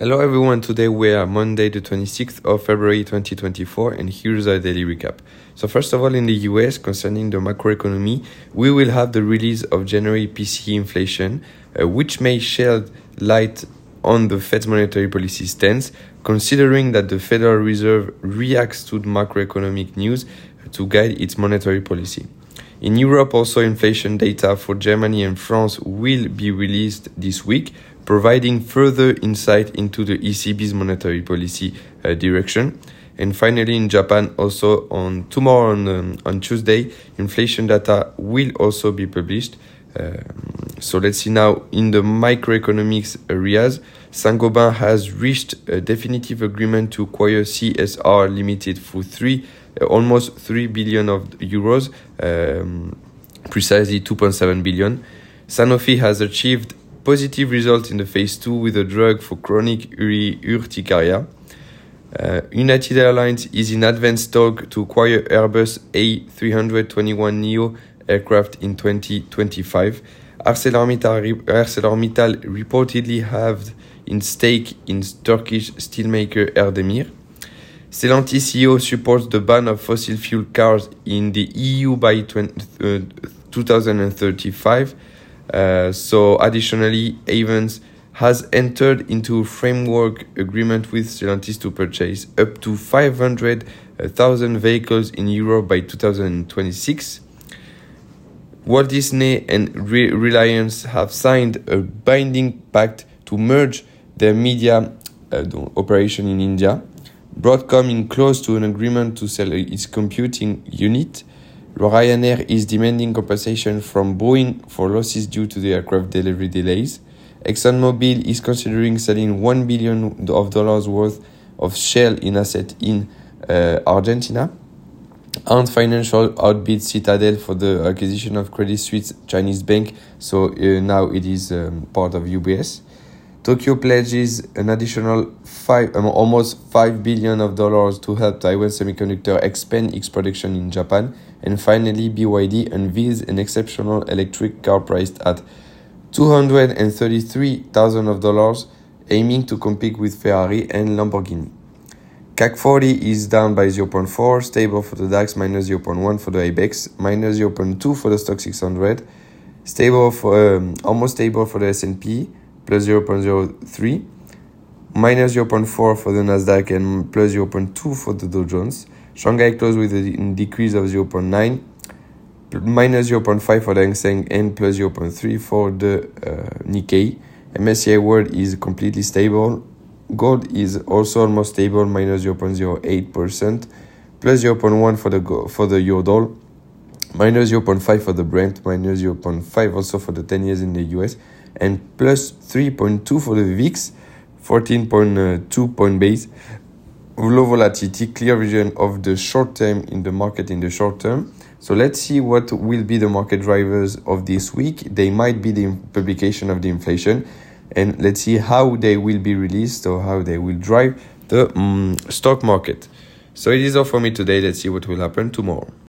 Hello everyone, today we are Monday the 26th of February 2024 and here's our daily recap. So first of all in the US concerning the macroeconomy, we will have the release of January PCE inflation uh, which may shed light on the Fed's monetary policy stance considering that the Federal Reserve reacts to the macroeconomic news to guide its monetary policy. In Europe, also inflation data for Germany and France will be released this week, providing further insight into the ECB's monetary policy uh, direction. And finally, in Japan, also on tomorrow on, um, on Tuesday, inflation data will also be published. Um, so let's see now in the microeconomics areas. Saint-Gobain has reached a definitive agreement to acquire CSR Limited for three, almost three billion of euros, um, precisely 2.7 billion. Sanofi has achieved positive results in the phase two with a drug for chronic urticaria. Uh, United Airlines is in advanced talk to acquire Airbus A321neo aircraft in 2025. ArcelorMittal, ArcelorMittal reportedly have in stake in Turkish steelmaker Erdemir. Stellantis CEO supports the ban of fossil fuel cars in the EU by 20, uh, 2035. Uh, so, additionally, Ayvens has entered into a framework agreement with Stellantis to purchase up to 500,000 vehicles in Europe by 2026. Walt Disney and Re- Reliance have signed a binding pact to merge their media uh, operation in India. Broadcom in close to an agreement to sell its computing unit. Ryanair is demanding compensation from Boeing for losses due to the aircraft delivery delays. ExxonMobil is considering selling 1 billion of dollars worth of Shell in asset in uh, Argentina. Ant Financial outbid Citadel for the acquisition of Credit Suisse Chinese bank, so uh, now it is um, part of UBS. Tokyo pledges an additional five, um, almost five billion of dollars to help Taiwan Semiconductor expand its production in Japan. And finally, BYD unveils an exceptional electric car priced at two hundred and thirty-three thousand of dollars, aiming to compete with Ferrari and Lamborghini. CAC 40 is down by 0.4, stable for the DAX, minus 0.1 for the IBEX, minus 0.2 for the Stoxx 600, stable for um, almost stable for the S&P, plus 0.03, minus 0.4 for the Nasdaq, and plus 0.2 for the Dow Jones. Shanghai closed with a decrease of 0.9, minus 0.5 for the Hang Seng, and plus 0.3 for the uh, Nikkei. MSCI World is completely stable, Gold is also almost stable, minus 0.08%, plus 0.1 for the for the euro minus 0.5 for the Brent, minus 0.5 also for the 10 years in the US, and plus 3.2 for the VIX, 14.2 point base. Low volatility, clear vision of the short term in the market in the short term. So let's see what will be the market drivers of this week. They might be the publication of the inflation and let's see how they will be released or how they will drive the um, stock market. So it is all for me today. Let's see what will happen tomorrow.